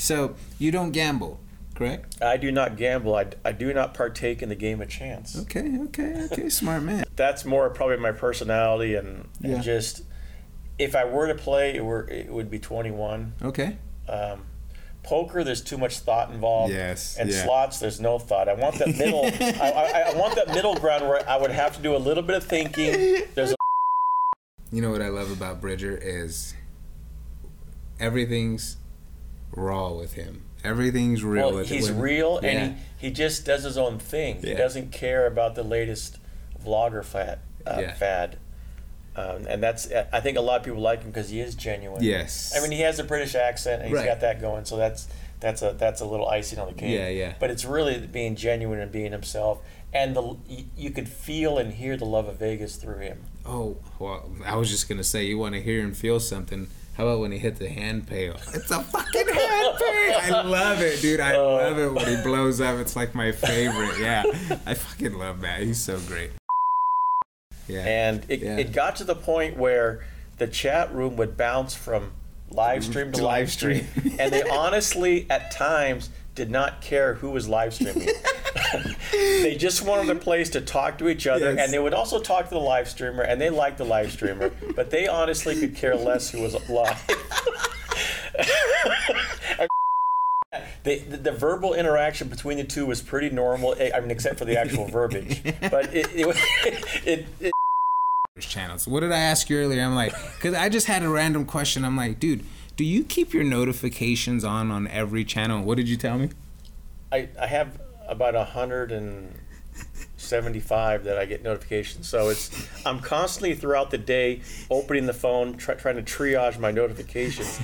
So you don't gamble, correct? I do not gamble. I, I do not partake in the game of chance. Okay, okay, okay. Smart man. That's more probably my personality and, and Yeah. just if I were to play, it were it would be 21. Okay. Um, poker, there's too much thought involved. Yes, And yeah. slots, there's no thought. I want that middle. I, I, I want that middle ground where I would have to do a little bit of thinking. There's a You know what I love about Bridger is everything's raw with him. Everything's real. well, he's real Yeah. and he, he just does his own thing. He doesn't care about the latest vlogger fad. Uh, Yeah. fad. Um, and that's I think a lot of people like him because he is genuine. Yes. I mean, he has a British accent and he's Right. got that going, so that's that's a that's a little icing on the cake. Yeah, yeah. But it's really being genuine and being himself, and the you, you could feel and hear the love of Vegas through him. Oh, well, I was just gonna say you want to hear and feel something. How about when he hits the hand pail? It's a fucking hand pail. I love it, dude. I Oh. love it when he blows up. It's like my favorite. Yeah, I fucking love Matt. He's so great. Yeah. And it, Yeah. it got to the point where the chat room would bounce from live mm-hmm. stream to To live live stream. stream. and they honestly, at times, did not care who was live streaming. they just wanted a place to talk to each other. Yes. And they would also talk to the live streamer, and they liked the live streamer. but they honestly could care less who was live. The, the, the verbal interaction between the two was pretty normal. eh, I mean, except for the actual verbiage. But it, it, was it, it channels. What did I ask you earlier? I'm like, because I just had a random question. I'm like, dude, do you keep your notifications on on every channel? What did you tell me? I, I have about a hundred and seventy-five that I get notifications. So it's I'm constantly throughout the day opening the phone, try, trying to triage my notifications.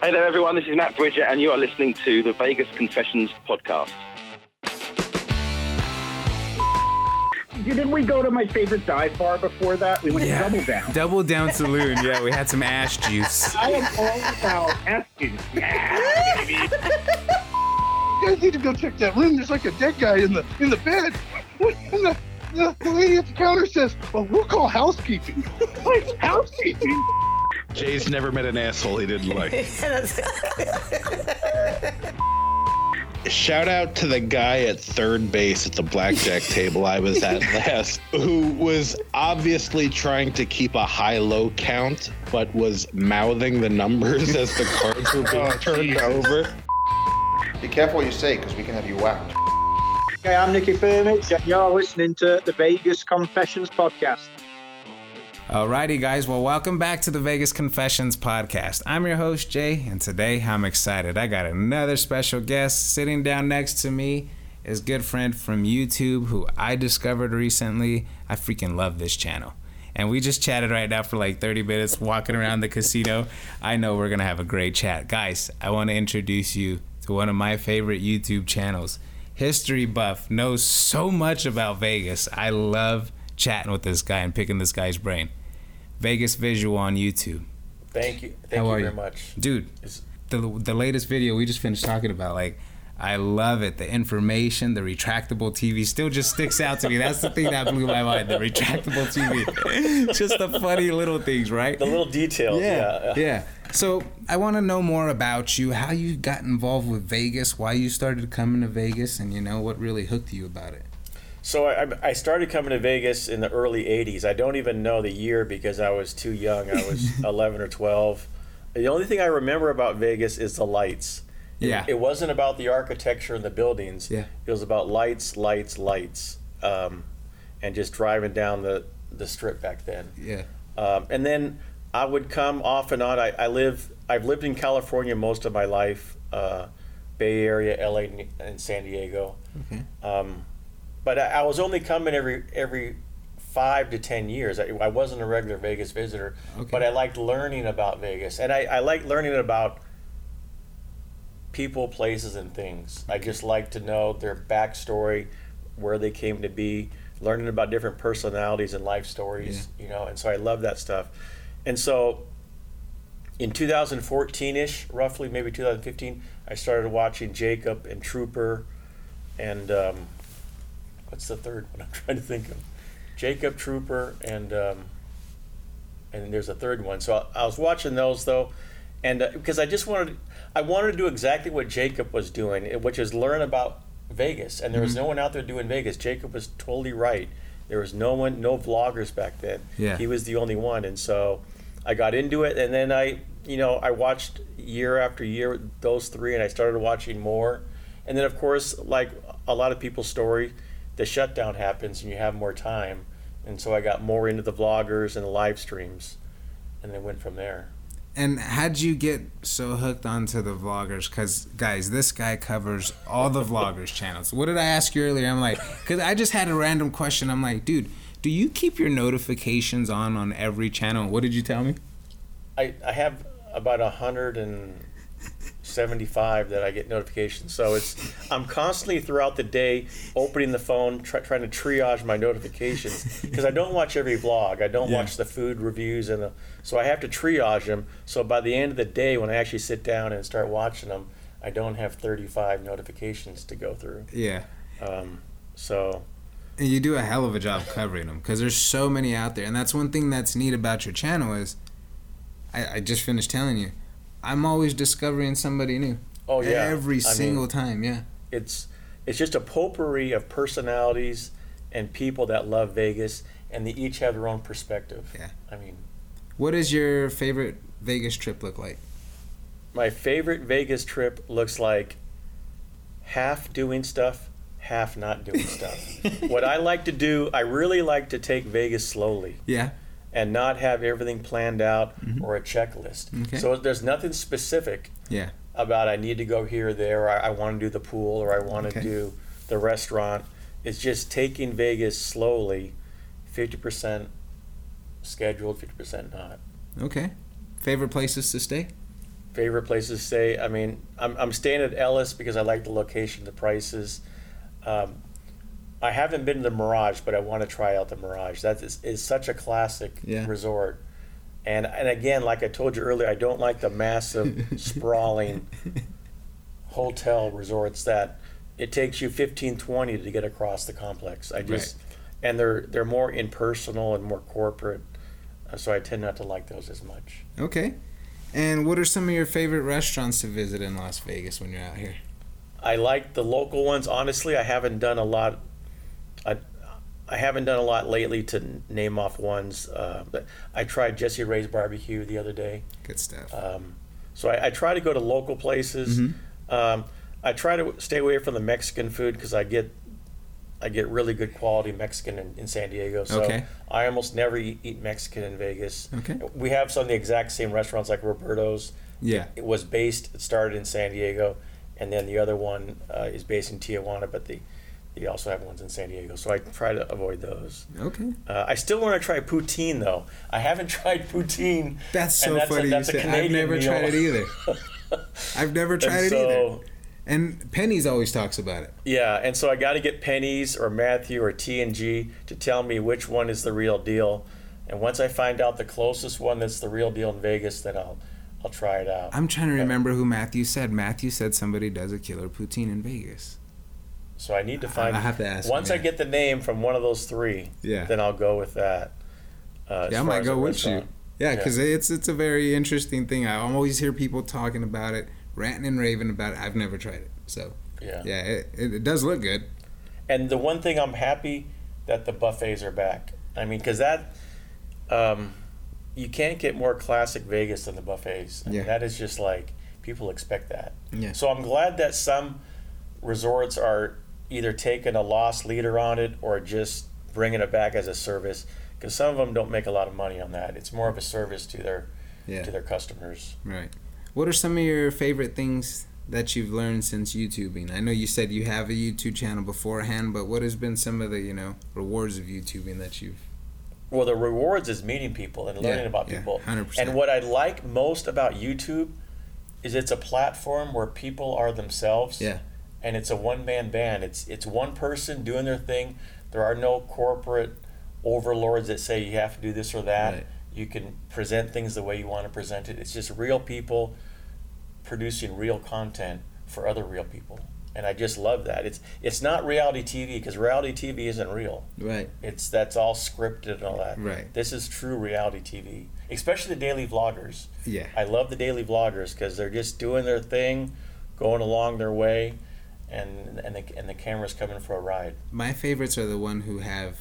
Hey there, everyone. This is Matt Bridger, and you are listening to the Vegas Confessions podcast. Didn't we go to my favorite dive bar before that? We went to Double Down. Double Down Saloon. Yeah, we had some ass juice. I am all about Eskin. Yeah, baby. You guys need to go check that room. There's like a dead guy in the in the bed. And the, the, the lady at the counter says, "Well, we'll call housekeeping." Like housekeeping? Jay's never met an asshole he didn't like. Shout out to the guy at third base at the blackjack table I was at last, who was obviously trying to keep a high low count, but was mouthing the numbers as the cards were being Oh, turned Jesus. over. Be careful what you say, because we can have you whacked. Hey, I'm Nicky Firmich, and you're listening to the Vegas Confessions podcast. Alrighty, guys. Well, welcome back to the Vegas Confessions podcast. I'm your host, Jay, and today I'm excited. I got another special guest sitting down next to me. Is good friend from YouTube who I discovered recently. I freaking love this channel. And we just chatted right now for like 30 minutes walking around the casino. I know we're going to have a great chat. Guys, I want to introduce you to one of my favorite YouTube channels. History Buff knows so much about Vegas. I love chatting with this guy and picking this guy's brain. Vegas Visual on YouTube. Thank you, thank How you are very you? much. Dude, It's- the, the latest video we just finished talking about, like, I love it. The information, the retractable TV still just sticks out to me. That's the thing that blew my mind. The retractable TV. just the funny little things, right? The little details, yeah. yeah. yeah. So I want to know more about you, how you got involved with Vegas, why you started coming to Vegas, and you know what really hooked you about it. So I, I started coming to Vegas in the early '80s. I don't even know the year because I was too young. I was 11 or 12. The only thing I remember about Vegas is the lights. It- Yeah. It, wasn't about the architecture and the buildings. Yeah. It was about lights, lights, lights, um, and just driving down the the strip back then. Yeah. Um, and then I would come off and on. I, I live. I've lived in California most of my life, uh, Bay Area, LA, and San Diego. Okay. Um, but I, I was only coming every every five to ten years. I, I wasn't a regular Vegas visitor, Okay. but I liked learning about Vegas, and I, I like learning about people, places, and things. I just like to know their backstory, where they came to be, learning about different personalities and life stories, you know. And so I love that stuff. And so in 2014-ish, roughly, maybe 2015, I started watching Jacob and Trooper, and um, what's the third one? I'm trying to think of. Jacob Trooper and um, and there's a third one. So I, I was watching those though, and uh, because I just wanted, I wanted to do exactly what Jacob was doing, eh, which is learn about Vegas. And there was Mm-hmm. no one out there doing Vegas. Jacob was totally right. There was no one, no vloggers back then. Yeah. He was the only one, and so I got into it, and then I, you know, I watched year after year those three, and I started watching more, and then of course, like a lot of people's story, the shutdown happens, and you have more time, and so I got more into the vloggers and the live streams, and then went from there. And how'd you get so hooked onto the vloggers? Because, guys, this guy covers all the vloggers' channels. What did I ask you earlier? I'm like, because I just had a random question. I'm like, dude, do you keep your notifications on on every channel? What did you tell me? I, I have about a hundred and seventy-five that I get notifications. So it's I'm constantly throughout the day opening the phone, try, trying to triage my notifications because I don't watch every vlog. I don't Yeah. watch the food reviews and the, so I have to triage them. So by the end of the day, when I actually sit down and start watching them, I don't have 35 notifications to go through. Yeah. Um, so And you do a hell of a job covering them because there's so many out there. And that's one thing that's neat about your channel is I, I just finished telling you, I'm always discovering somebody new. oh yeah, Every I mean, single time, yeah. it's it's just a potpourri of personalities and people that love Vegas, and they each have their own perspective. Yeah. I mean, What does your favorite Vegas trip look like? my favorite Vegas trip looks like half doing stuff, half not doing stuff. what I like to do, I really like to take Vegas slowly Yeah. And not have everything planned out or a checklist. Mm-hmm. Okay. So there's nothing specific Yeah. about I need to go here or there, or I, I want to do the pool, or I want to Okay. do the restaurant. It's just taking Vegas slowly, 50% scheduled, 50% not. Okay. Favorite places to stay? Favorite places to stay? I mean, I'm, I'm staying at Ellis because I like the location, the prices. Um, I haven't been to the Mirage, but I want to try out the Mirage. That is, is such a classic Yeah. resort. And, and again, like I told you earlier, I don't like the massive, sprawling hotel resorts that it takes you 15, 20 to get across the complex. I just, and they're they're more impersonal and more corporate, uh, so I tend not to like those as much. Okay. And what are some of your favorite restaurants to visit in Las Vegas when you're out here? I like the local ones. Honestly, I haven't done a lot. I, I haven't done a lot lately to name off ones. Uh, but I tried Jessie Rae's barbecue the other day. Good stuff. Um, so I, I try to go to local places. Mm-hmm. Um, I try to stay away from the Mexican food because I get I get really good quality Mexican in, in San Diego. So Okay. I almost never eat, eat Mexican in Vegas. Okay. We have some of the exact same restaurants like Roberto's. Yeah. It was based. It started in San Diego, and then the other one uh, is based in Tijuana, but they they also have ones in San Diego. So I try to avoid those. Okay. Uh, I still want to try poutine though. I haven't tried poutine. That's so funny. that's you a said, I've never meal. tried it either. I've never tried it either. And Penny's always talks about it. Yeah, and so I got to get Penny's or Matthew or T and G to tell me which one is the real deal. And once I find out the closest one that's the real deal in Vegas, then I'll I'll try it out. I'm trying to remember who Matthew said. Matthew said somebody does a killer poutine in Vegas. So I need to find. I have to ask Once him, I yeah. get the name from one of those three, Yeah. then I'll go with that. Uh, Yeah, I might go with you. restaurant. Yeah, Yeah. because it's it's a very interesting thing. I always hear people talking about it, ranting and raving about it. I've never tried it, so Yeah. yeah, it, it, it does look good. And the one thing I'm happy that the buffets are back. I mean, because that, um, you can't get more classic Vegas than the buffets. I mean, Yeah. that is just like people expect that. Yeah. So I'm glad that some resorts are either taking a loss leader on it or just bringing it back as a service. Because some of them don't make a lot of money on that. It's more of a service to their Yeah, to their customers. right. What are some of your favorite things that you've learned since YouTubing? I know you said you have a YouTube channel beforehand, but what has been some of the you know rewards of YouTubing that you've? Well, the rewards is meeting people and learning Yeah, about yeah, people. 100%. And what I like most about YouTube is it's a platform where people are themselves. Yeah. And it's a one man band. It's it's one person doing their thing. There are no corporate overlords that say you have to do this or that. Right. You can present things the way you want to present it. It's just real people producing real content for other real people. and I just love that. It's it's not reality TV because reality TV isn't real. Right. It's that's all scripted and all that. Right. This is true reality TV, especially the daily vloggers. Yeah. I love the daily vloggers because they're just doing their thing, going along their way, and and the, and the camera's coming for a ride. My favorites are the one who have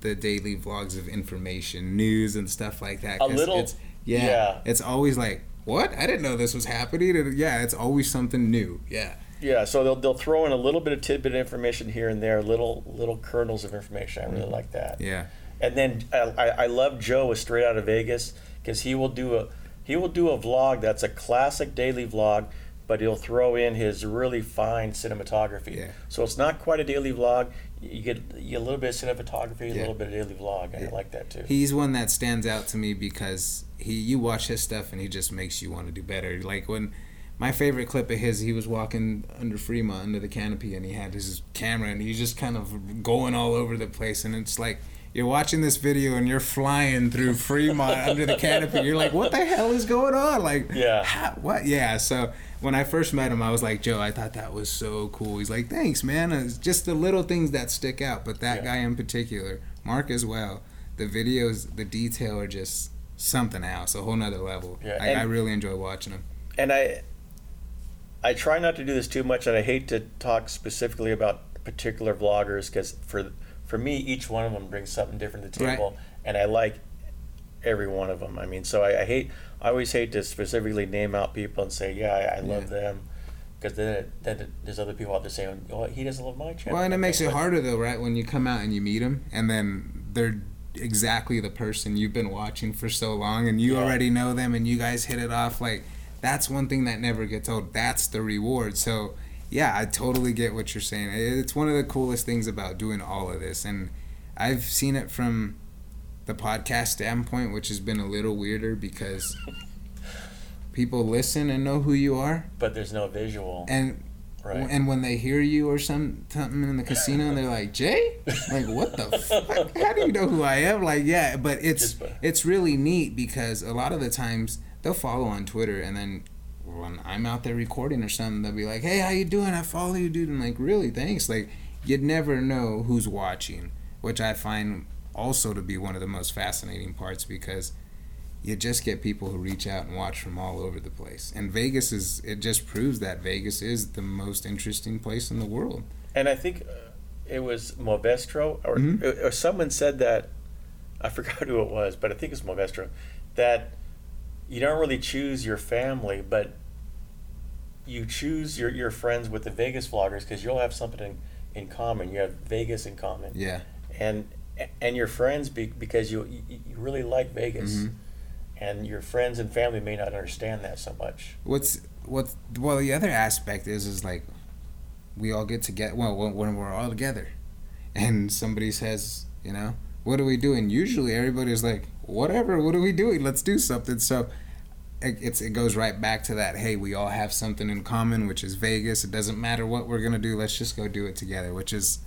the daily vlogs of information, news, and stuff like that. A little- it's, yeah, yeah. It's always like, what? I didn't know this was happening. And yeah, it's always something new. Yeah. Yeah, so they'll they'll throw in a little bit of tidbit of information here and there, little little kernels of information. I really mm. like that. Yeah. And then I, I, love Joe with Straight Out of Vegas because he will do a he will do a vlog that's a classic daily vlog, but he'll throw in his really fine cinematography. Yeah. So it's not quite a daily vlog. You get you get a little bit of cinematography, a Yeah. little bit of daily vlog, and Yeah. I like that too. He's one that stands out to me because he you watch his stuff and he just makes you want to do better. Like when my favorite clip of his, he was walking under Fremont under the canopy and he had his camera and he's just kind of going all over the place and it's like you're watching this video and you're flying through Fremont under the canopy. You're like, what the hell is going on? Like, Yeah. how, what? Yeah. So when I first met him, I was like, Joe, I thought that was so cool. He's like, thanks, man. It's just the little things that stick out. But that Yeah. guy in particular, Mark as well, the videos, the detail are just something else, a whole nother level. Yeah, I, I really enjoy watching them. and I I try not to do this too much, and I hate to talk specifically about particular vloggers because for for me, each one of them brings something different to the Right. table, and I like every one of them. I mean, so I, I hate I always hate to specifically name out people and say, yeah, I, I love Yeah. them. Because then, it- then it- there's other people out there saying, well, he doesn't love my channel." Well, and it makes it harder though, right? When you come out and you meet them, and then they're exactly the person you've been watching for so long, and you Yeah. already know them, and you guys hit it off. Like that's one thing that never gets old. That's the reward. So yeah, I totally get what you're saying. It's one of the coolest things about doing all of this, and I've seen it from the podcast standpoint, which has been a little weirder because people listen and know who you are, But there's no visual, and right? and when they hear you or some something in the casino, they're like, "Jay, like what the fuck? How do you know who I am?" Like, yeah, but it's it's really neat because a lot of the times they'll follow on Twitter, and then when I'm out there recording or something, they'll be like, "Hey, how you doing? I follow you, dude." And like, really, thanks. Like, you'd never know who's watching, which I find also to be one of the most fascinating parts because you just get people who reach out and watch from all over the place. And Vegas is it just proves that Vegas is the most interesting place in the world. And I think uh, it was Movestro, or, Mhm. or someone said that, I forgot who it was, but I think it's Movestro, that you don't really choose your family, but you choose your, your friends with the Vegas vloggers because you'll have something in, in common. You have Vegas in common. Yeah. And and your friends be, because you, you really like Vegas. Mhm. And your friends and family may not understand that so much. What's what? Well, the other aspect is is like we all get together. Well, when, when we're all together, and somebody says, you know, what are we doing? Usually, everybody's like, whatever. What are we doing? Let's do something. So. It, it's, it goes right back to that. Hey, we all have something in common, which is Vegas. It doesn't matter what we're gonna do. Let's just go do it together. Which is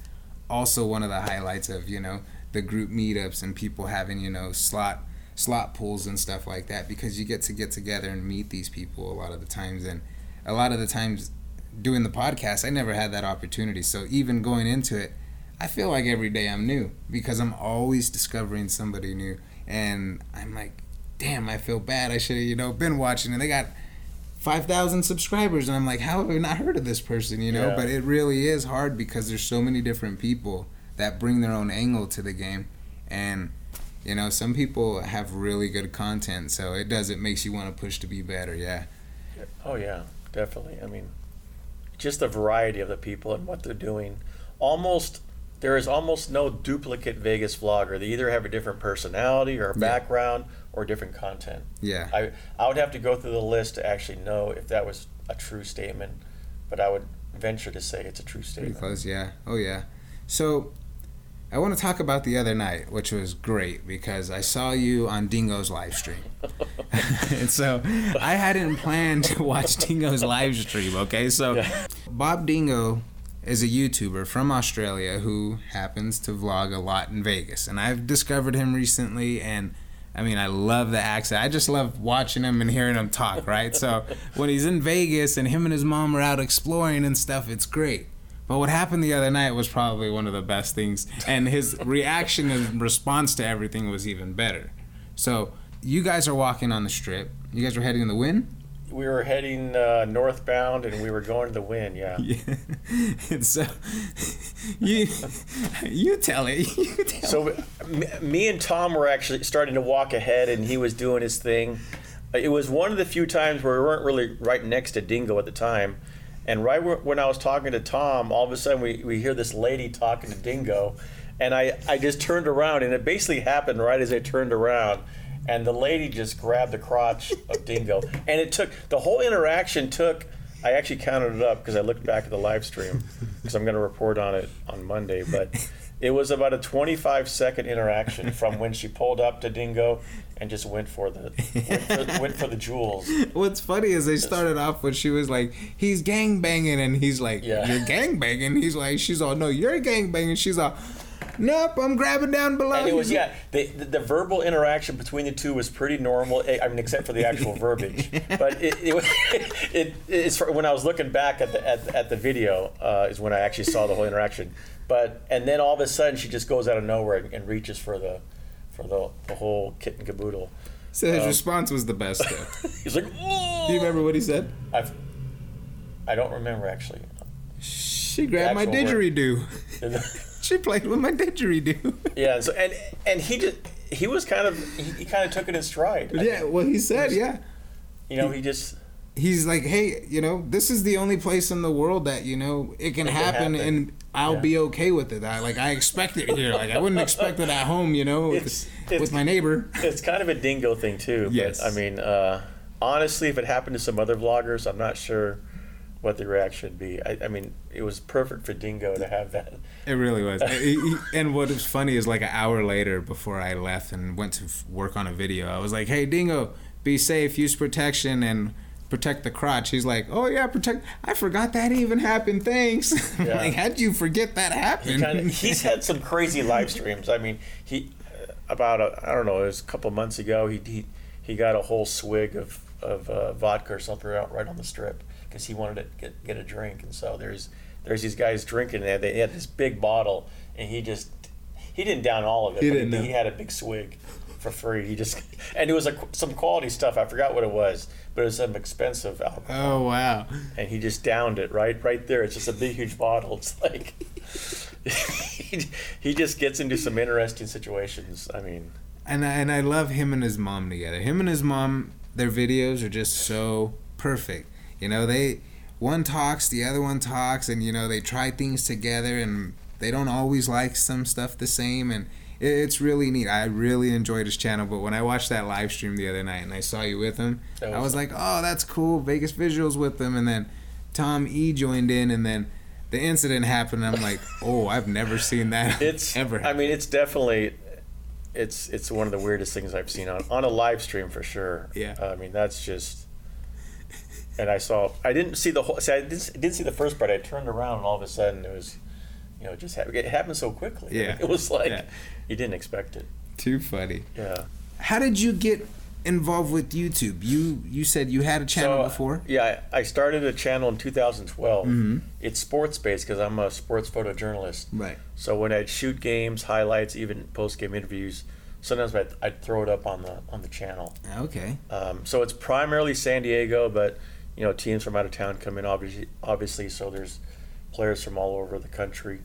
also one of the highlights of you know the group meetups and people having you know slot slot pools and stuff like that because you get to get together and meet these people a lot of the times. And a lot of the times doing the podcast I never had that opportunity. So even going into it I feel like every day I'm new because I'm always discovering somebody new. And I'm like damn I feel bad. I should have you know been watching and they got 5,000 subscribers. And I'm like how have I not heard of this person you know? Yeah. but it really is hard because there's so many different people that bring their own angle to the game and you know some people have really good content so it does it makes you want to push to be better yeah Oh yeah, definitely. I mean, just the variety of the people and what they're doing. Almost there is almost no duplicate Vegas vlogger. They either have a different personality or a Yeah. background or different content. yeah I I would have to go through the list to actually know if that was a true statement, but I would venture to say it's a true statement. pretty close yeah oh yeah so i want to talk about the other night which was great because i saw you on dingo's live stream and so i hadn't planned to watch dingo's live stream okay so Yeah. bob dingo is a youtuber from australia who happens to vlog a lot in vegas and i've discovered him recently and I mean, I love the accent. I just love watching him and hearing him talk, right? So when he's in Vegas and him and his mom are out exploring and stuff, it's great. But what happened the other night was probably one of the best things, and his reaction and response to everything was even better. So you guys are walking on the strip. You guys were heading to the Wynn? We were heading uh, northbound, and we were going to the Wynn. Yeah. Yeah. and so you you tell it. You tell So me and Tom were actually starting to walk ahead, and he was doing his thing. It was one of the few times where we weren't really right next to Dingo at the time. And right when I was talking to Tom, all of a sudden we, we hear this lady talking to Dingo. And I, I just turned around, and it basically happened right as I turned around. And the lady just grabbed the crotch of Dingo. And it took, the whole interaction took, I actually counted it up because I looked back at the live stream because I'm going to report on it on Monday. But it was about a 25 second interaction from when she pulled up to Dingo and just went for the went for, went for the jewels. What's funny is they started off when she was like, "He's gang banging," and he's like, Yeah. "You're gang banging." He's like, "She's all, no, you're gang banging." She's all, "Nope, I'm grabbing down below." And it was yeah, the, the, the verbal interaction between the two was pretty normal. eh, I mean, except for the actual verbiage. But it, it, was- it it's when I was looking back at the at, at the video uh, is when I actually saw the whole interaction. But and then all of a sudden she just goes out of nowhere and, and reaches for the for the, the whole kit and caboodle. So his um, response was the best. Though. He's like, "Ooh." Do you remember what he said? I've, I don't remember actually. She grabbed my didgeridoo. she played with my didgeridoo. yeah, so and and he just he was kind of he, he kind of took it in stride. I yeah, think. well, he said, yeah. you know, he just He's like, hey, you know, this is the only place in the world that you know it can, It can happen, happen. and I'll Yeah. be okay with it. I like, I expect it here. Like, I wouldn't expect it at home, you know, with, It's- it's- with my neighbor. it's kind of a dingo thing too. But, Yes. I mean, uh, honestly, if it happened to some other vloggers, I'm not sure what the reaction would be. I, I mean, it was perfect for Dingo to have that. It really was. And what is funny is like an hour later, before I left and went to work on a video, I was like, "Hey, Dingo, be safe, use protection, and protect the crotch." He's like, "Oh yeah, protect." I forgot that even happened. Thanks. Yeah. like, how'd you forget that He happened? kind of, he's had some crazy live streams. I mean, he uh, about a, I don't know, it was a couple months ago. He he, he got a whole swig of of uh, vodka or something out right on the strip because he wanted to get get a drink. And so there's there's these guys drinking there. They had this big bottle, and he just he didn't down all of it. He but didn't, no. He had a big swig for free. He just and it was like some quality stuff. I forgot what it was, but it was some expensive alcohol oh wow. and he just downed it right right there. It's just a big huge bottle. It's like he, he just gets into some interesting situations. I mean, and I, and I love him and his mom together. Him and his mom, their videos are just so perfect. You know, they one talks, the other one talks, and you know they try things together, and they don't always like some stuff the same, and it's really neat. I really enjoyed his channel, but when I watched that live stream the other night and I saw you with him, That I was- was like, oh, that's cool. Vegas visuals with him, and then Tom E joined in, and then. The incident happened, and I'm like, "Oh, I've never seen that it's ever." I mean, it's definitely it's it's one of the weirdest things I've seen on on a live stream for sure. Yeah. I mean, that's just. And I saw. I didn't see the whole. See, I didn't, didn't see the first part. I turned around, and all of a sudden, it was, you know, it just happened. It happened so quickly. Yeah. It was like Yeah. you didn't expect it. Too funny. Yeah. How did you get involved with YouTube? You you said you had a channel So, before. Yeah, I started a channel in 2012. Mhm. It's sports based because I'm a sports photojournalist. Right. So when I'd shoot games, highlights, even post game interviews, sometimes I'd, I'd throw it up on the on the channel. Okay. Um, so it's primarily San Diego, but you know teams from out of town come in obviously. Obviously, so there's players from all over the country.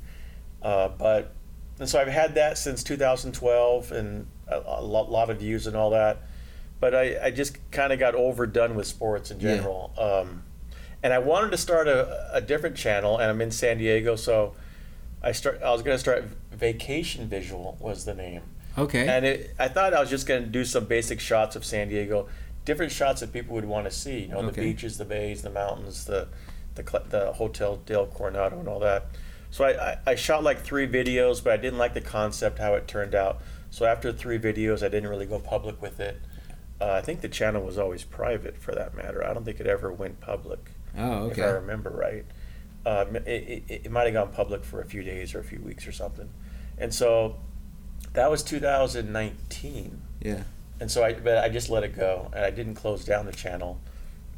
Uh, but and so I've had that since 2012, and a, a lot, lot of views and all that. But I, I just kind of got overdone with sports in Yeah. general. Um, and I wanted to start a, a different channel, and I'm in San Diego, so I start. I was going to start Vacation Visual was the name. Okay. And it, I thought I was just going to do some basic shots of San Diego, different shots that people would want to see. You know, the beaches, the bays, the mountains, the the, the Hotel Del Coronado, and all that. So I, I, I shot like three videos, but I didn't like the concept how it turned out. So after three videos, I didn't really go public with it. Uh, I think the channel was always private, for that matter. I don't think it ever went public, oh, if I remember right. Um, it, it, it might have gone public for a few days or a few weeks or something. And so that was 2019. Yeah. and so I but I just let it go, and I didn't close down the channel,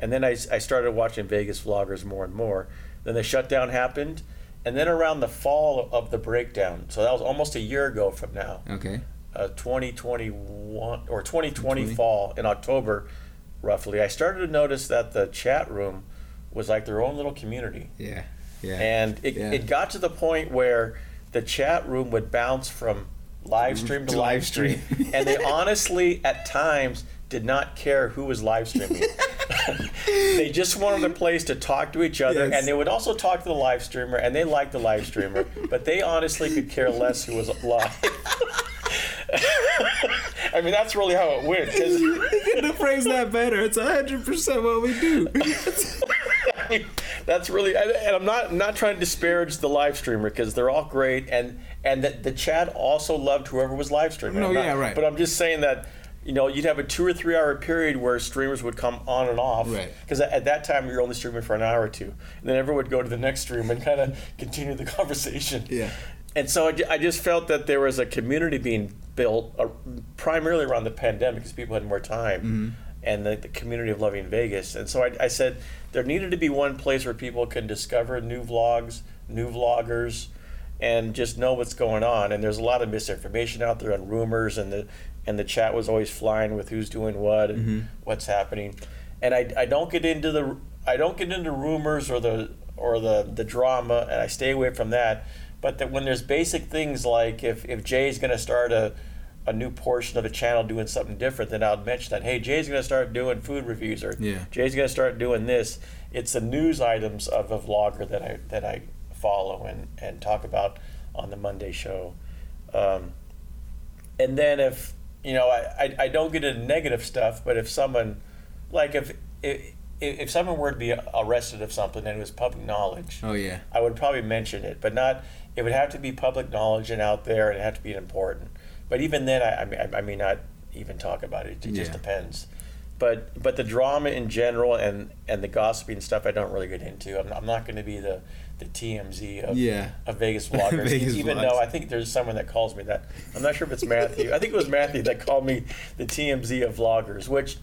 and then I started watching Vegas vloggers more and more. Then the shutdown happened, and then around the fall of the breakdown, so that was almost a year ago from now, Okay. uh, 2021 or 2020 20. fall in October, roughly. I started to notice that the chat room was like their own little community. Yeah. Yeah. And it, Yeah. it got to the point where the chat room would bounce from live stream to, To live stream. and they honestly, at times, did not care who was live streaming. they just wanted a place to talk to each other. Yes. And they would also talk to the live streamer, and they liked the live streamer, but they honestly could care less who was live. I mean, that's really how it went. 'cause- Couldn't have phrased that better. It's hundred percent what we do. I mean, that's really, and I'm not not trying to disparage the live streamer because they're all great, and and the, the chat also loved whoever was live streaming. No, not- yeah, right. But I'm just saying that. You know, you'd have a two or three hour period where streamers would come on and off. Right. Because at that time you're only streaming for an hour or two, and then everyone would go to the next stream and kind of continue the conversation. Yeah. And so I, I just felt that there was a community being built uh, primarily around the pandemic because people had more time Mm-hmm. and the, the community of loving Vegas. And so I, I said there needed to be one place where people can discover new vlogs, new vloggers, and just know what's going on. And there's a lot of misinformation out there and rumors, and the and the chat was always flying with who's doing what and Mm-hmm. what's happening. And I, I don't get into the I don't get into rumors or the or the the drama, and I stay away from that. But that when there's basic things like if if Jay's going to start a a new portion of a channel doing something different, then I'll mention that. Hey, Jay's going to start doing food reviews, or Yeah. Jay's going to start doing this. It's the news items of a vlogger that I that I follow and and talk about on the Monday show. Um, and then if you know, I, I, I don't get into negative stuff, but if someone, like if if if someone were to be arrested of something and it was public knowledge, Oh yeah. I would probably mention it, but not. It would have to be public knowledge and out there, and it have to be important. But even then, I, I, may, I may not even talk about it. It just Yeah. depends. But but the drama in general and and the gossiping stuff, I don't really get into. I'm, I'm not going to be the the TMZ of, Yeah. of Vegas vloggers. Vegas even vlogs. though I think there's someone that calls me that. I'm not sure if it's Matthew. I think it was Matthew that called me the TMZ of vloggers, which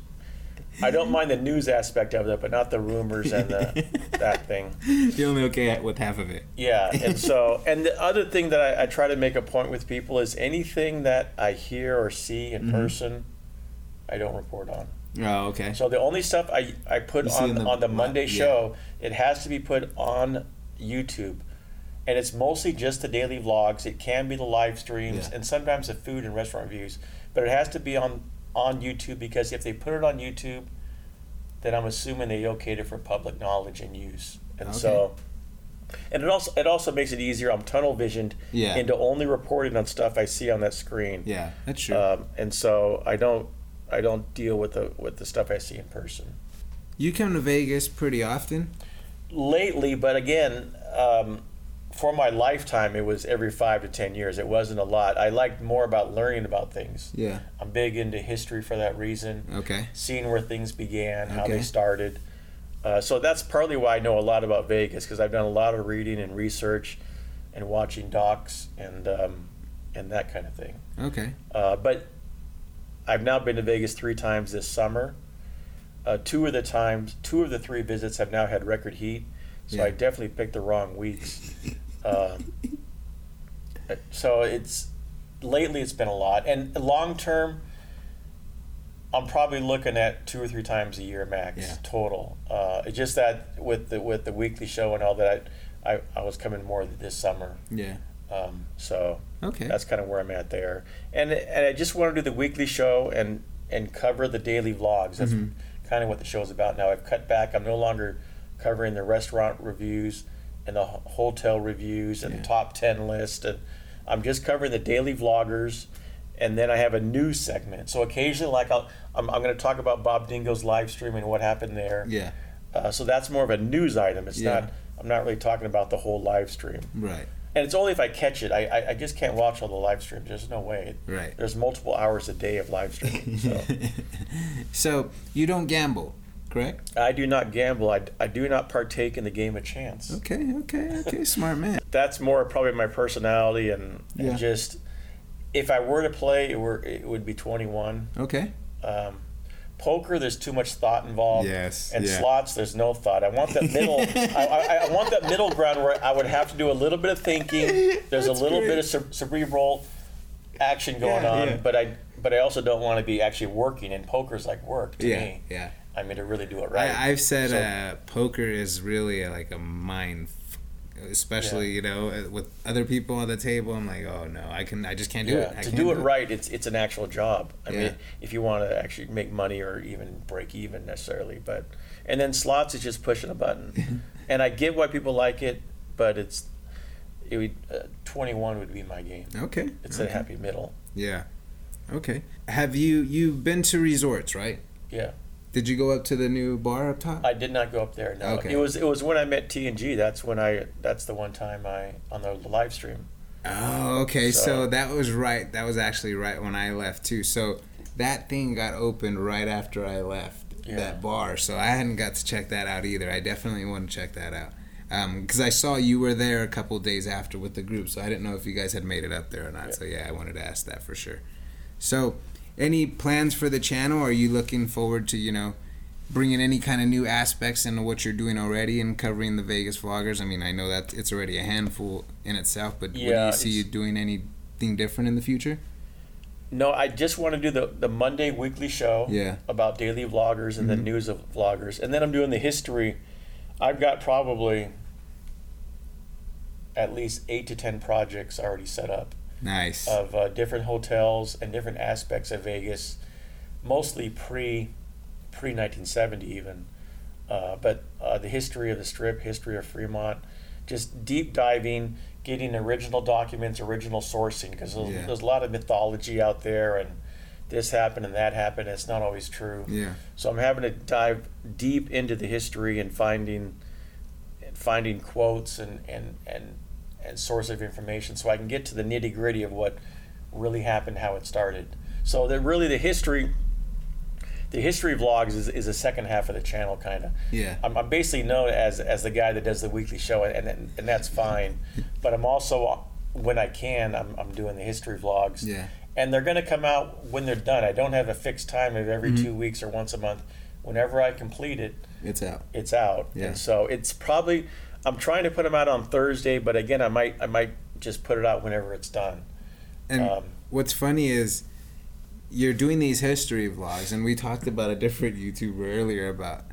I don't mind the news aspect of it, but not the rumors and the, that thing. You're only okay with half of it. Yeah, and so, and the other thing that I, I try to make a point with people is anything that I hear or see in Mm-hmm. person, I don't report on. Oh okay. So the only stuff I, I put You on the- on the Monday yeah. show, it has to be put on YouTube. And it's mostly just the daily vlogs. It can be the live streams Yeah. and sometimes the food and restaurant reviews. But it has to be on on YouTube because if they put it on YouTube, then I'm assuming they okayed it for public knowledge and use. And so and it also it also makes it easier. I'm tunnel visioned Yeah. into only reporting on stuff I see on that screen. Yeah, that's true. Um, and so I don't I don't deal with the with the stuff I see in person you come to Vegas pretty often. Lately. But again, um, for my lifetime, it was every five to ten years. It wasn't a lot. I liked more about learning about things. Yeah. I'm big into history for that reason. Okay. Seeing where things began, how Okay. they started. Uh, so that's partly why I know a lot about Vegas because I've done a lot of reading and research, and watching docs and um, and that kind of thing. Okay. Uh, but I've now been to Vegas three times this summer. Uh, two of the times, two of the three visits have now had record heat, so Yeah. I definitely picked the wrong weeks. Uh, so it's lately it's been a lot, and long term, I'm probably looking at two or three times a year max Yeah. total. Uh, it's just that with the with the weekly show and all that, I, I, I was coming more this summer. Yeah. Um, so Okay. that's kind of where I'm at there. And and I just want to do the weekly show and and cover the daily vlogs. That's Mm-hmm. Kind of what the show is about now. I've cut back. I'm no longer covering the restaurant reviews and the hotel reviews and Yeah. the top 10 list and I'm just covering the daily vloggers and then I have a news segment. So occasionally like I'll I'm, I'm going to talk about Bob Dingo's live stream and what happened there. Yeah. Uh, so that's more of a news item. It's Yeah. not I'm not really talking about the whole live stream. Right. And it's only if I catch it. I, I, I just can't watch all the live streams. There's no way. Right. There's multiple hours a day of live streaming. So so you don't gamble, correct? I do not gamble. I, I do not partake in the game of chance. Okay. Okay. Okay. Smart man. That's more probably my personality and, and Yeah. just if I were to play, it were it would be 21. Okay. Um, poker, there's too much thought involved. Yes, And yeah. slots, there's no thought. I want that middle. I, I, I want that middle ground where I would have to do a little bit of thinking. There's a little great. bit of cere- cerebral action going Yeah, on, yeah. but I but I also don't want to be actually working. And poker's like work to me. yeah. I mean to really do it right. I, I've said So- uh, poker is really like a mind, especially you know uh, with other people on the table. I'm like, oh no, I can, I just can't do yeah, it. I to can't do it right, it's it's an actual job. I Yeah. mean, if you want to actually make money or even break even necessarily, but and then slots is just pushing a button, and I get why people like it, but it's it would uh, 21 would be my game. Okay. It's okay. a happy middle. Yeah. Okay. Have you you've been to resorts, right? Yeah, Did you go up to the new bar up top? I did not go up there. No, Okay. it was it was when I met T and G. That's when I that's the one time I on the live stream. Oh, okay. So, So- that was right. That was actually right when I left too. So that thing got opened right after I left Yeah. that bar. So I hadn't got to check that out either. I definitely want to check that out. Um, because I saw you were there a couple days after with the group, so I didn't know if you guys had made it up there or not. So yeah, I wanted to ask that for sure. So, any plans for the channel? Are you looking forward to you know bringing any kind of new aspects into what you're doing already and covering the Vegas vloggers? I mean, I know that it's already a handful in itself, but what do you see you doing anything different in the future? No, I just want to do the the Monday weekly show. Yeah. About daily vloggers and the Mhm. news of vloggers, and then I'm doing the history. I've got probably at least eight to ten projects already set up Nice. of uh, different hotels and different aspects of Vegas, mostly pre pre 1970 even. Uh, but uh, the history of the Strip, history of Fremont, just deep diving, getting original documents, original sourcing, because there's, Yeah. there's a lot of mythology out there, and this happened and that happened. It's not always true. yeah. So I'm having to dive deep into the history and finding finding quotes and and and and source of information so I can get to the nitty gritty of what really happened, how it started. So that really the history the history vlogs is, is the second half of the channel kind of. Yeah. I'm, I'm basically known as as the guy that does the weekly show and and, and that's fine. but I'm also when I can I'm, I'm doing the history vlogs Yeah. and they're going to come out when they're done. I don't have a fixed time of every Mm-hmm. two weeks or once a month. Whenever I complete it, It's out. it's out. Yeah. And so it's probably I'm trying to put them out on Thursday, but again, I might I might just put it out whenever it's done. And Um, what's funny is you're doing these history vlogs, and we talked about a different YouTuber earlier about,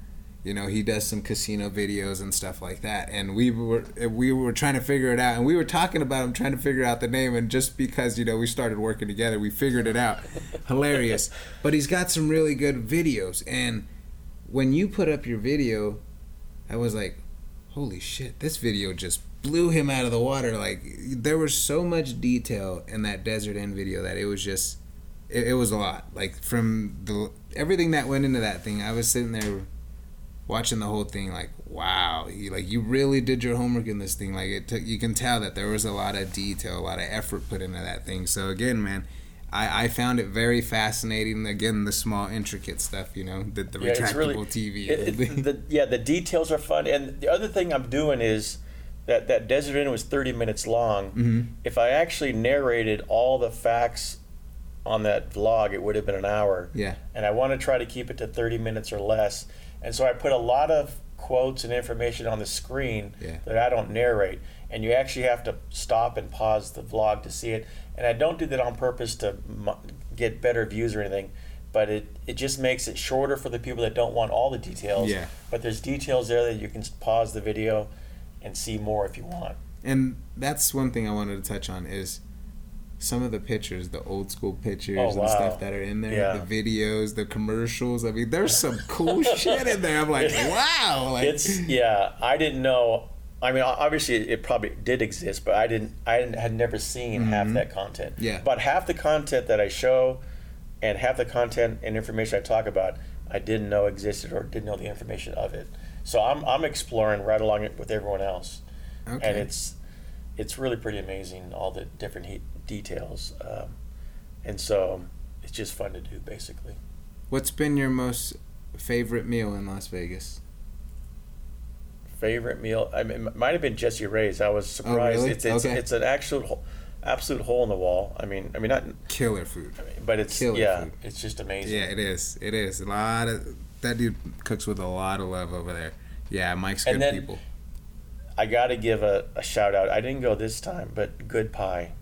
you know, he does some casino videos and stuff like that, and we were we were trying to figure it out, and we were talking about him trying to figure out the name, and just because you know we started working together, we figured it out. Hilarious, but he's got some really good videos, and when you put up your video, I was like, holy shit, this video just blew him out of the water. Like there was so much detail in that Desert Inn video that it was just it, it was a lot. Like from the everything that went into that thing, I was sitting there watching the whole thing like wow you like you really did your homework in this thing like it took you can tell that there was a lot of detail a lot of effort put into that thing so again man I, I found it very fascinating again the small intricate stuff you know the, the Yeah, retractable really- tv It, it, the, yeah, the details are fun, and the other thing I'm doing is that that Desert Inn was 30 minutes long. Mhm. If I actually narrated all the facts on that vlog, it would have been an hour. yeah and I want to try to keep it to 30 minutes or less. And so I put a lot of quotes and information on the screen Yeah. that I don't narrate. And you actually have to stop and pause the vlog to see it. And I don't do that on purpose to get better views or anything, but it, it just makes it shorter for the people that don't want all the details. Yeah. But there's details there that you can pause the video and see more if you want. and that's one thing I wanted to touch on is some of the pictures, the old school pictures Oh, and wow. stuff that are in there, Yeah. the videos, the commercials. I mean, there's some cool shit in there. I'm like, wow, like it's yeah i didn't know i mean obviously it probably did exist but i didn't i didn't, had never seen half that content Mm-hmm. Yeah. but half the content that i show and half the content and information i talk about i didn't know existed or didn't know the information of it so i'm, I'm exploring right along it with everyone else okay. and it's it's really pretty amazing all the different he- details um, and so it's just fun to do basically What's been your most favorite meal in Las Vegas? favorite meal. I mean, it might have been Jessie Rae's. I was surprised. Oh, really? It's it's, Okay. it's an actual absolute hole in the wall. I mean, I mean not, Killer food. but it's Killer yeah, food. it's just amazing. Yeah, it is. It is a lot of that dude cooks with a lot of love over there. Yeah, Mike's good then- people. I got to give a, a shout out. I didn't go this time, but Good Pie,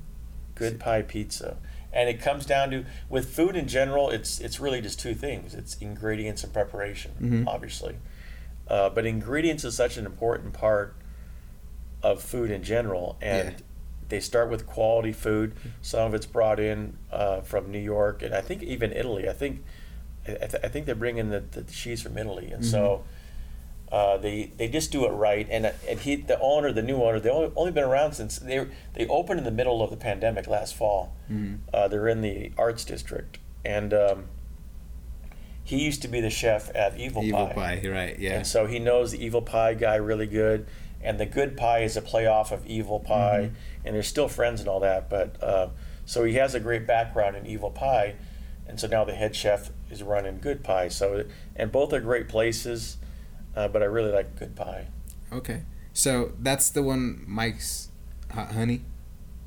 Good Pie Pizza, and it comes down to with food in general. It's it's really just two things. It's ingredients and preparation, Mhm. obviously, uh, but ingredients is such an important part of food in general, and Yeah. they start with quality food. Some of it's brought in uh, from New York, and I think even Italy. I think I, th- I think they bring in the, the cheese from Italy, and so. Uh, they they just do it right, and and he the owner, the new owner, they only, only been around since they they opened in the middle of the pandemic last fall. Mhm. Uh, they're in the arts district, and um, he used to be the chef at Evil, Evil Pie. Evil Pie, right? Yeah. And so he knows the Evil Pie guy really good. And the Good Pie is a playoff of Evil Pie. And they're still friends and all that. But uh, so he has a great background in Evil Pie. And so now the head chef is running Good Pie. So, and both are great places. Uh, but I really like Good Pie. Okay, so that's the one Mike's hot honey.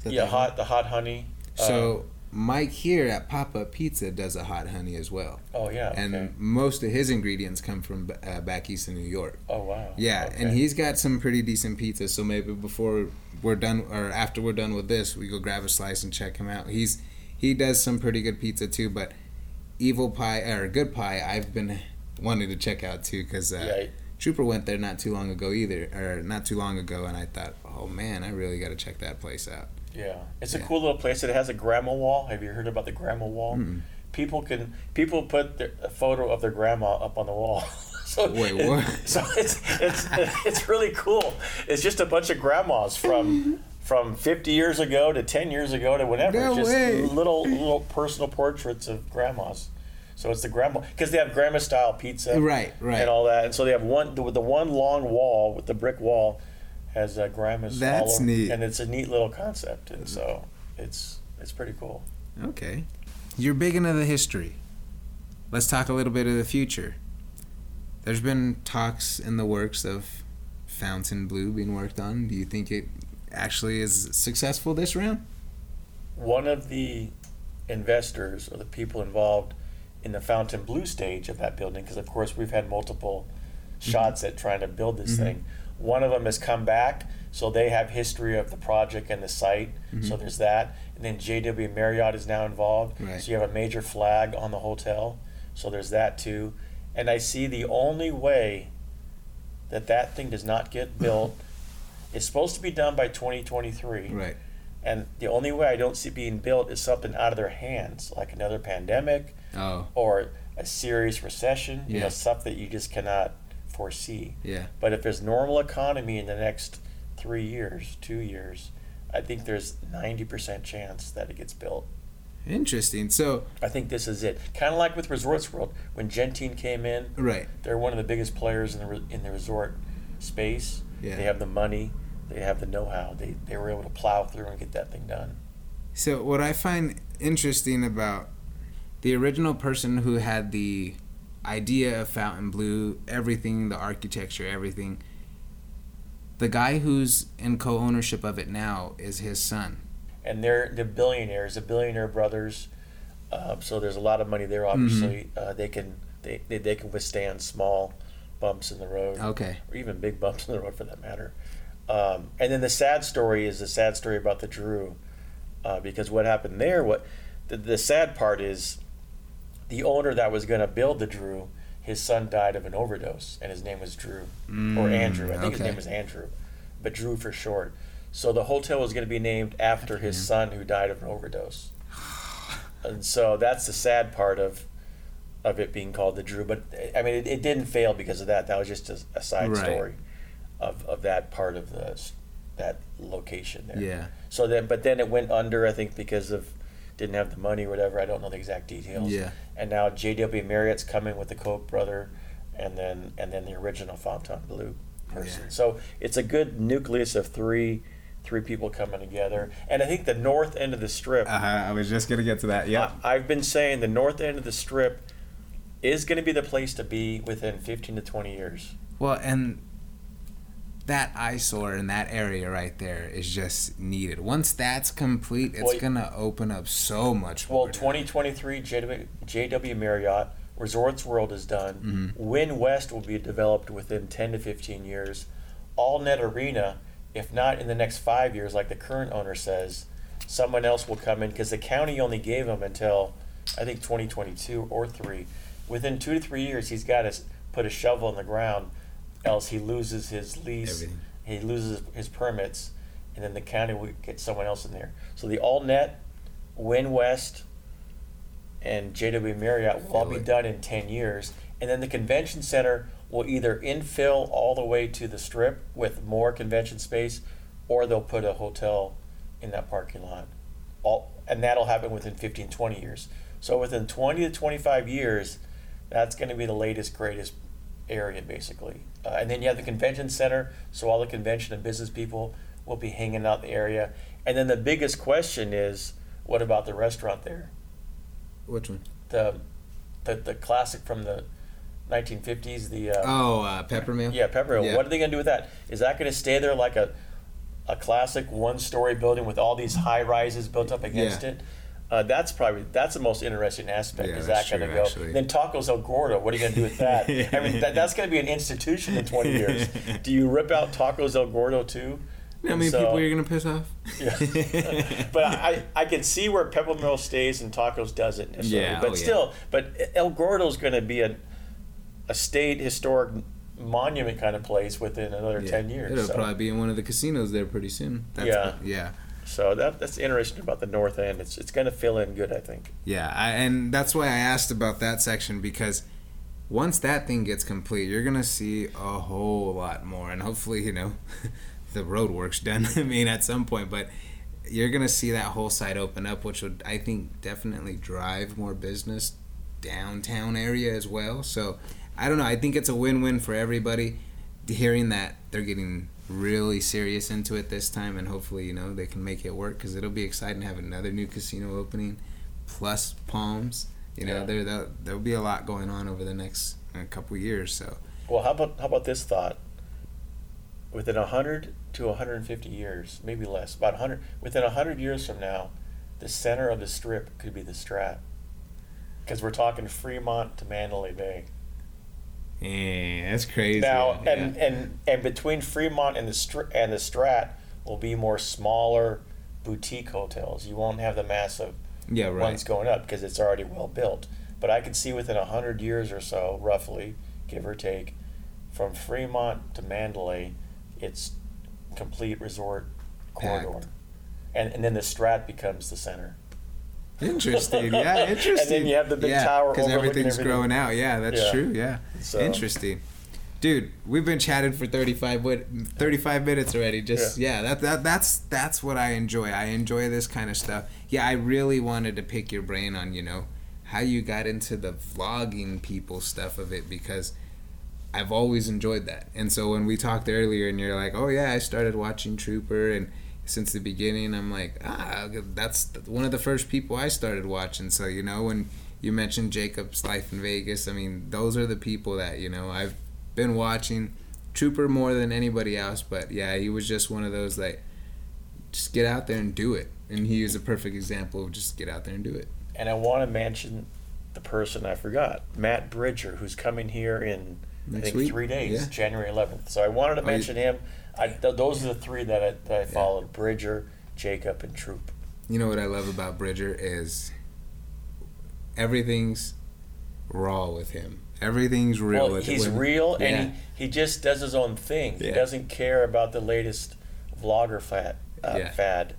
Yeah, that one? hot the hot honey. Uh, So Mike here at Pop Up Pizza does a hot honey as well, oh yeah. and okay. most of his ingredients come from uh, back east in New York. Oh wow. Yeah, and he's got some pretty decent pizzas. So maybe before we're done, or after we're done with this, we go grab a slice and check him out. He's he does some pretty good pizza too. But Evil Pie or Good Pie, I've been wanting to check out too because uh, Yeah, Trooper went there not too long ago either, or not too long ago, and I thought, oh man, I really got to check that place out. Yeah, it's Yeah. a cool little place. It has a grandma wall. Have you heard about the grandma wall? Mm-mm. People can people put their, a photo of their grandma up on the wall. so Wait, what? So it's it's it's really cool. It's just a bunch of grandmas from from 50 years ago to 10 years ago to whatever. No just way. little little personal portraits of grandmas. So it's the grandma because they have grandma style pizza, Right, right. and all that. And so they have one the, the one long wall with the brick wall has uh, grandmas. That's over- neat. and it's a neat little concept, and so it's it's pretty cool. Okay, you're big into the history. Let's talk a little bit of the future. There's been talks in the works of Fontainebleau being worked on. Do you think it actually is successful this round? One of the investors or the people involved in the Fontainebleau stage of that building, because of course we've had multiple shots at trying to build this Mhm. thing. One of them has come back, so they have history of the project and the site. So there's that, and then JW Marriott is now involved. Right. So you have a major flag on the hotel. So there's that too, and I see the only way that that thing does not get built. It's supposed to be done by 2023. Right. And the only way I don't see being built is something out of their hands, like another pandemic Oh, or a serious recession, you know, stuff that you just cannot foresee. yeah. But if there's normal economy in the next three years, two years, I think there's 90% chance that it gets built. Interesting. So, I think this is it. Kind of like with Resorts World. When Genting came in, right. they're one of the biggest players in the, re- in the resort space. Yeah. They have the money, they have the know how. They, they were able to plow through and get that thing done. So what I find interesting about the original person who had the idea of Fontainebleau, everything, the architecture, everything, the guy who's in co-ownership of it now is his son. and they're the billionaires, the billionaire brothers. Uh, so there's a lot of money there. Obviously, uh, they can they, they they can withstand small bumps in the road, Okay. or even big bumps in the road for that matter. Um, and then the sad story is the sad story about the Drew, uh, because what happened there? What the, the sad part is, the owner that was going to build the Drew, his son died of an overdose, and his name was Drew or Mm, Andrew. I think his name was Andrew, but Drew for short. So the hotel was going to be named after his son who died of an overdose. And so that's the sad part of of it being called the Drew. But I mean, it, it didn't fail because of that. That was just a, a side Right. story of, of that part of the that location there. Yeah. So then, but then it went under. I think because of didn't have the money or whatever. I don't know the exact details. Yeah. And now J.W. Marriott's coming with the Koch brother, and then and then the original Fontainebleau person. Yeah. So it's a good nucleus of three three people coming together. And I think the north end of the strip. Uh-huh, I was just gonna get to that. Yeah. I- I've been saying the north end of the strip is going to be the place to be within 15 to 20 years. Well, and that eyesore in that area right there is just needed. Once that's complete, it's Well, gonna open up so much Well, more. 2023 JW, JW Marriott Resorts World is done. Mm-hmm. Wynn West will be developed within 10 to 15 years. All Net Arena, if not in the next five years, like the current owner says, someone else will come in because the county only gave him until I think 2022 or three. Within two to three years, he's got to put a shovel in the ground, else he loses his lease, Everything. he loses his permits, and then the county will get someone else in there. So the All Net, Wynn West, and JW Marriott will all be done in 10 years. And then the convention center will either infill all the way to the strip with more convention space, or they'll put a hotel in that parking lot. All, and that'll happen within 15, 20 years. So within 20 to 25 years, that's going to be the latest, greatest area, basically. Uh, and then you have the convention center, so all the convention and business people will be hanging out in the area. And then the biggest question is, what about the restaurant there? Which one? the the, the classic from the 1950s. The uh, Oh, uh, peppermill. yeah, Peppermill. Yeah. What are they going to do with that? Is that going to stay there like a a classic one-story building with all these high rises built up against Yeah. it? Uh, that's probably that's the most interesting aspect. Yeah, is that going to go? actually. Then Tacos El Gordo. What are you going to do with that? I mean, that, that's going to be an institution in 20 years. Do you rip out Tacos El Gordo too? How many So- people you're gonna piss off? Yeah. but I, I can see where Peppermill stays and Tacos doesn't necessarily. Yeah, but oh, yeah. still, but El Gordo is going to be a a state historic monument kind of place within another Yeah. ten years. It'll so, probably be in one of the casinos there pretty soon. That's Yeah. yeah. So that that's interesting about the north end. It's it's going to fill in good, I think. Yeah, I, and that's why I asked about that section because once that thing gets complete, you're gonna see a whole lot more, and hopefully, you know, the road work's done. I mean, at some point, but you're gonna see that whole site open up, which would I think definitely drive more business downtown area as well. So I don't know. I think it's a win-win for everybody. Hearing that they're getting really serious into it this time, and hopefully, you know, they can make it work because it'll be exciting to have another new casino opening, plus Palms. You know, Yeah. there there there'll be a lot going on over the next uh, couple years. So Well, how about how about this thought? Within hundred to 150 years, maybe less, about 100 within 100 years from now, the center of the strip could be the Strat. Because we're talking Fremont to Mandalay Bay. Yeah, that's crazy. now yeah. and, and and between Fremont and the Str- and the Strat will be more smaller boutique hotels. You won't have the massive yeah, right. ones going up because it's already well built. But I could see within a hundred years or so, roughly, give or take, from Fremont to Mandalay, it's complete resort corridor, Packed. and and then the Strat becomes the center. Interesting. Yeah, And then interesting. you have the big tower. yeah, tower because everything's everything. growing out. Yeah, that's Yeah. true. Yeah, So- interesting. Dude, we've been chatting for 35, wit- 35 minutes already. Just yeah. that, that that's that's what I enjoy. I enjoy this kind of stuff. Yeah, I really wanted to pick your brain on you know how you got into the vlogging people stuff of it because I've always enjoyed that. And so when we talked earlier and you're like, "Oh yeah, I started watching Trooper and since the beginning." I'm like, "Ah, that's one of the first people I started watching." So, you know, when you mentioned Jacob's life in Vegas, I mean, those are the people that, you know, I've been watching Trooper more than anybody else, but yeah, he was just one of those like just get out there and do it. And he is a perfect example of just get out there and do it. And I want to mention the person I forgot, Matt Bridger, who's coming here in I think week? three days, Yeah. January 11th. So I wanted to Oh, mention him. I, th- those are the three that I, that I followed: Bridger, Jacob, and Troop. You know what I love about Bridger is everything's raw with him. Everything's real well, with he's with- real, Yeah. and he, he just does his own thing. He doesn't care about the latest vlogger fad. Uh, Yeah. fad.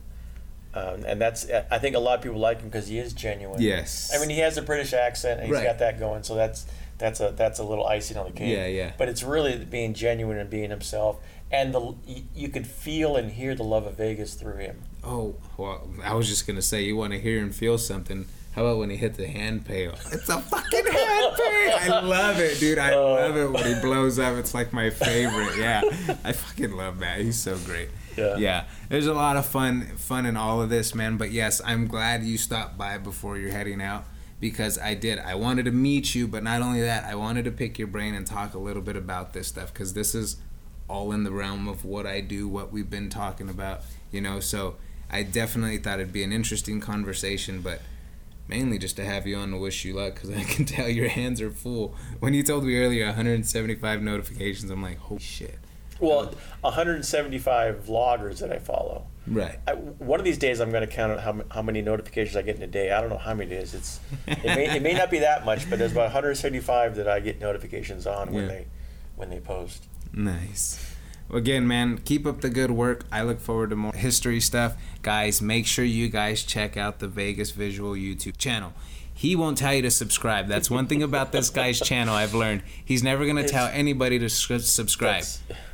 Um, and that's I think a lot of people like him because he is genuine. Yes. I mean, he has a British accent and he's Right. got that going, so that's that's a that's a little icing on the cake. Yeah, yeah. But it's really being genuine and being himself, and the you, you could feel and hear the love of Vegas through him. Oh, well, I was just gonna say you want to hear and feel something. How about when he hit the hand pay? It's a fucking hand pay. I love it, dude. I Oh. love it when he blows up. It's like my favorite. Yeah, I fucking love that. He's so great. Yeah. Yeah. There's a lot of fun, fun in all of this, man. But yes, I'm glad you stopped by before you're heading out because I did. I wanted to meet you, but not only that, I wanted to pick your brain and talk a little bit about this stuff because this is all in the realm of what I do, what we've been talking about, you know. So I definitely thought it'd be an interesting conversation, but mainly just to have you on to wish you luck because I can tell your hands are full. When you told me earlier 175 notifications, I'm like, holy shit. Well, 175 vloggers that I follow. Right. I, one of these days, I'm going to count how, how many notifications I get in a day. I don't know how many it is. It's it may, it may not be that much, but there's about 175 that I get notifications on when Yeah. they when they post. Nice. Again, man, keep up the good work. I look forward to more history stuff. Guys, make sure you guys check out the Vegas Visual YouTube channel. He won't tell you to subscribe. That's one thing about this guy's channel I've learned. He's never going to tell anybody to subscribe.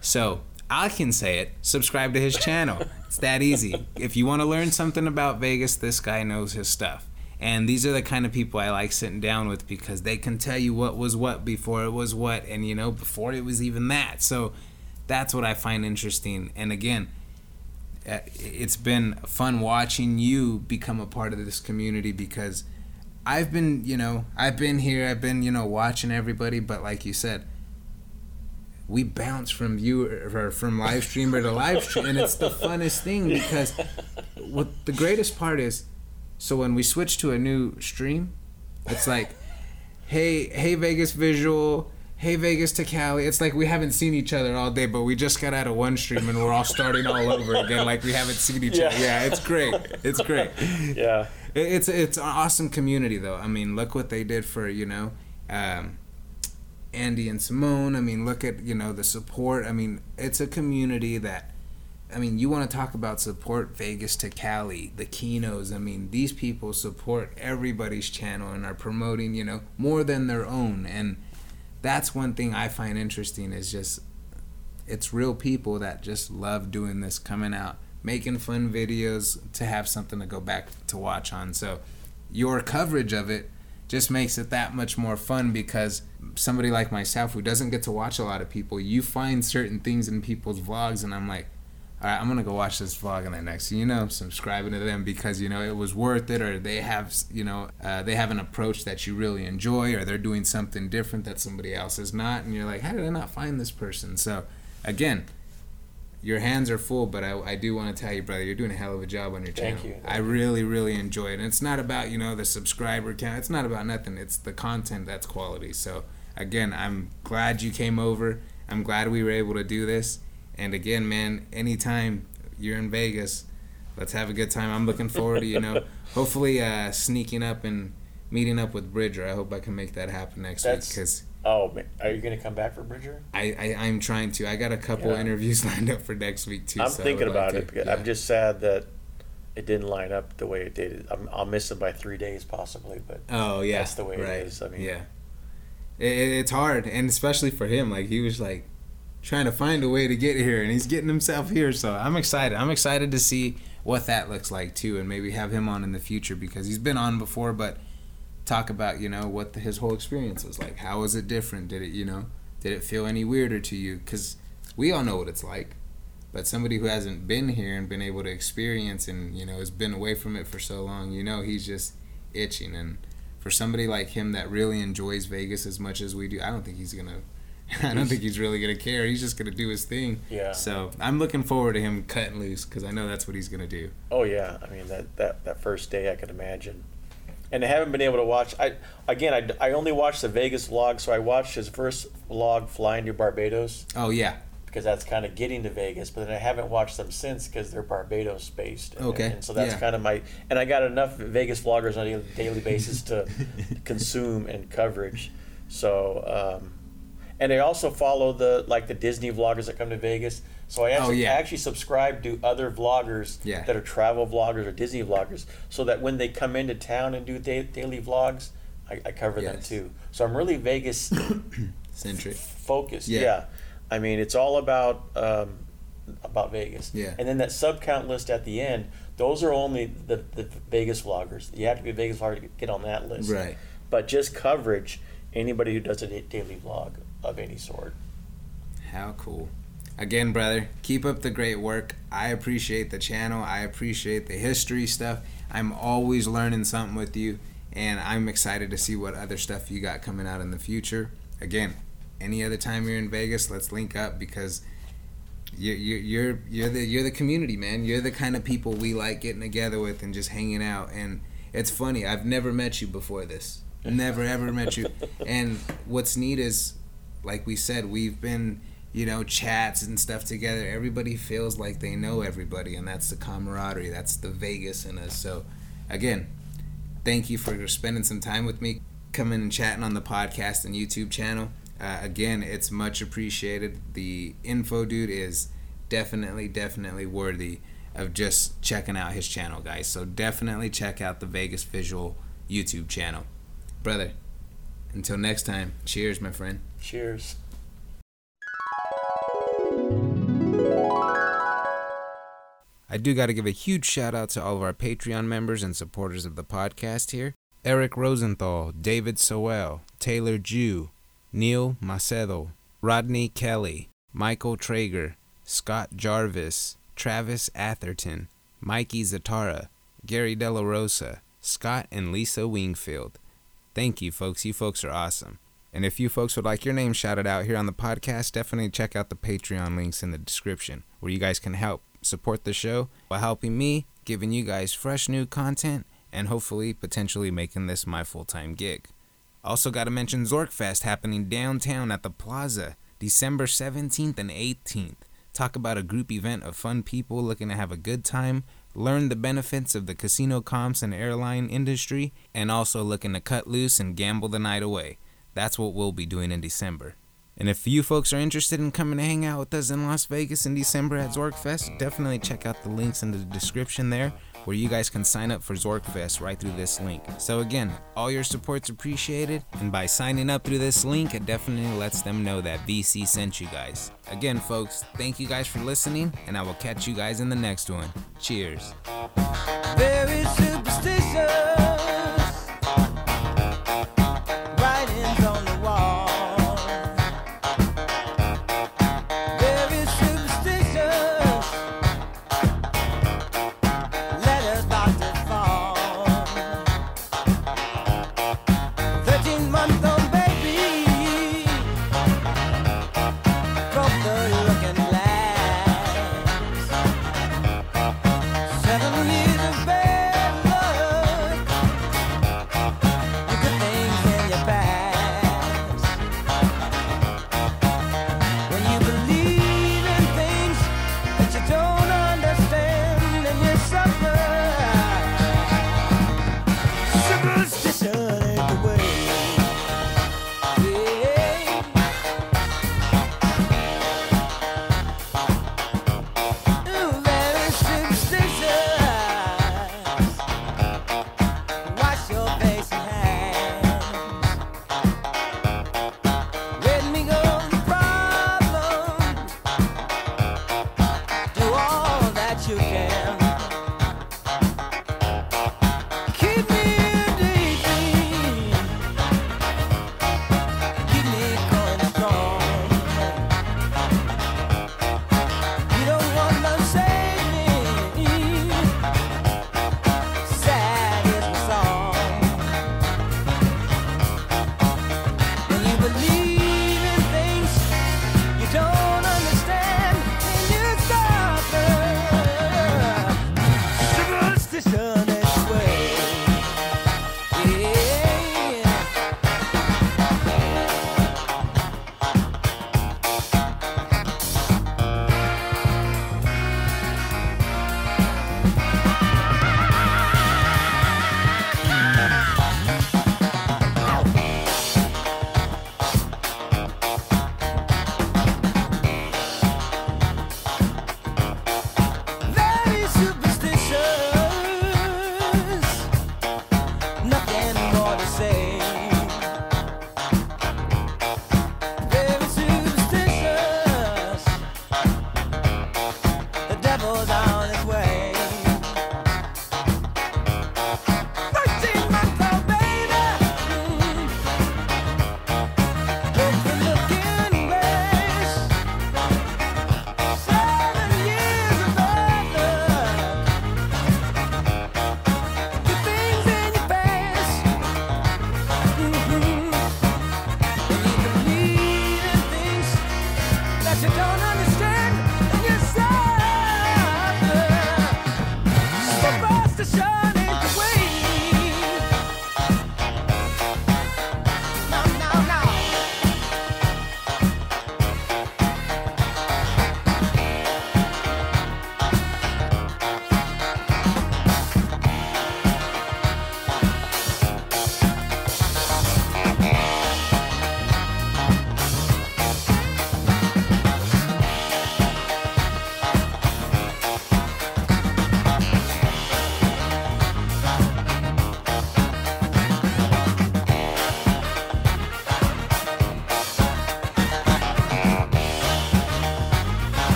So I can say it subscribe to his channel. It's that easy. If you want to learn something about Vegas, this guy knows his stuff. And these are the kind of people I like sitting down with because they can tell you what was what before it was what, and you know, before it was even that. So that's what I find interesting. And again, uh, it's been fun watching you become a part of this community because I've been, you know, I've been here, I've been, you know, watching everybody, but like you said, we bounce from viewer from live streamer to live stream, and it's the funnest thing because what the greatest part is. So when we switch to a new stream, it's like, hey, hey Vegas visual, hey Vegas to Cali. It's like we haven't seen each other all day, but we just got out of one stream and we're all starting all over again, like we haven't seen each other. Yeah. Yeah, it's great. It's great. Yeah. It's it's an awesome community though. I mean, look what they did for you know, um, Andy and Simone. I mean, look at you know the support. I mean, it's a community that. I mean, you want to talk about support Vegas to Cali, the Kinos. I mean, these people support everybody's channel and are promoting, you know, more than their own. And that's one thing I find interesting is just it's real people that just love doing this, coming out, making fun videos to have something to go back to watch on. So your coverage of it just makes it that much more fun because somebody like myself who doesn't get to watch a lot of people, you find certain things in people's vlogs and I'm like, all right, I'm gonna go watch this vlog and then next, you know, subscribing to them because you know it was worth it, or they have, you know, uh, they have an approach that you really enjoy, or they're doing something different that somebody else is not, and you're like, how did I not find this person? So, again, your hands are full, but I, I do want to tell you, brother, you're doing a hell of a job on your channel. Thank you. I really, really enjoy it. And it's not about, you know, the subscriber count. It's not about nothing. It's the content that's quality. So, again, I'm glad you came over. I'm glad we were able to do this. And again, man, anytime you're in Vegas, let's have a good time. I'm looking forward to, you know, hopefully uh, sneaking up and meeting up with Bridger. I hope I can make that happen next That's- week because Oh, are you going to come back for Bridger? I, I, I'm trying to. I got a couple Yeah. interviews lined up for next week, too. I'm so thinking like about to- it. Because yeah. I'm just sad that it didn't line up the way it did. I'm, I'll miss it by three days possibly, but Oh yeah, That's the way it right. is. I mean- yeah, it, it- it's hard, and especially for him. Like he was like trying to find a way to get here, and he's getting himself here. So I'm excited. I'm excited to see what that looks like too, and maybe have him on in the future because he's been on before, but talk about you know what the, his whole experience was like. How was it different? Did it you know did it feel any weirder to you? Because we all know what it's like. But somebody who hasn't been here and been able to experience and you know has been away from it for so long, you know he's just itching. And for somebody like him that really enjoys Vegas as much as we do, I don't think he's gonna. I don't think he's really gonna care. He's just gonna do his thing. Yeah. So I'm looking forward to him cutting loose because I know that's what he's gonna do. Oh yeah, I mean that, that, that first day I could imagine, and I haven't been able to watch. I again I, I only watched the Vegas vlog, so I watched his first vlog flying to Barbados Oh yeah. because that's kind of getting to Vegas, but then I haven't watched them since because they're Barbados based. And, Okay, and so that's yeah. kind of my and I got enough Vegas vloggers on a daily basis to consume and coverage. So. Um, and I also follow the like the Disney vloggers that come to Vegas. So I actually, Oh, yeah. I actually subscribe to other vloggers Yeah. that are travel vloggers or Disney vloggers, so that when they come into town and do da- daily vlogs, I, I cover them too. So I'm really Vegas Centric. focused. Yeah. Yeah. I mean, it's all about um, about Vegas. Yeah. And then that sub count list at the end, those are only the, the Vegas vloggers. You have to be a Vegas vlogger to get on that list. Right. But just coverage, anybody who does a daily vlog of any sort. How cool. Again, brother, keep up the great work. I appreciate the channel. I appreciate the history stuff. I'm always learning something with you, and I'm excited to see what other stuff you got coming out in the future. Again, any other time you're in Vegas, let's link up because you're you're you're you're the you're the community, man. You're the kind of people we like getting together with and just hanging out. And it's funny. I've never met you before this. Never ever met you. And what's neat is, like we said, we've been you know chats and stuff together. Everybody feels like they know everybody, and that's the camaraderie. That's the Vegas in us. So, again, thank you for spending some time with me, coming and chatting on the podcast and YouTube channel. Uh, again, it's much appreciated. The info dude is definitely, definitely worthy of just checking out his channel, guys. So definitely check out the Vegas Visual YouTube channel. Brother, until next time, cheers, my friend. Cheers. I do got to give a huge shout out to all of our Patreon members and supporters of the podcast here Eric Rosenthal, David Sowell, Taylor Jew, Neil Macedo, Rodney Kelly, Michael Traeger, Scott Jarvis, Travis Atherton, Mikey Zatara, Gary Della Rosa, Scott and Lisa Wingfield. Thank you, folks. You folks are awesome. And if you folks would like your name shouted out here on the podcast, definitely check out the Patreon links in the description where you guys can help support the show by helping me, giving you guys fresh new content, and hopefully potentially making this my full time gig. Also, got to mention Zorkfest happening downtown at the Plaza, December 17th and 18th. Talk about a group event of fun people looking to have a good time, learn the benefits of the casino comps and airline industry, and also looking to cut loose and gamble the night away. That's what we'll be doing in December. And if you folks are interested in coming to hang out with us in Las Vegas in December at Zorkfest, definitely check out the links in the description there where you guys can sign up for Zorkfest right through this link. So again, all your support's appreciated, and by signing up through this link, it definitely lets them know that VC sent you guys. Again, folks, thank you guys for listening, and I will catch you guys in the next one. Cheers.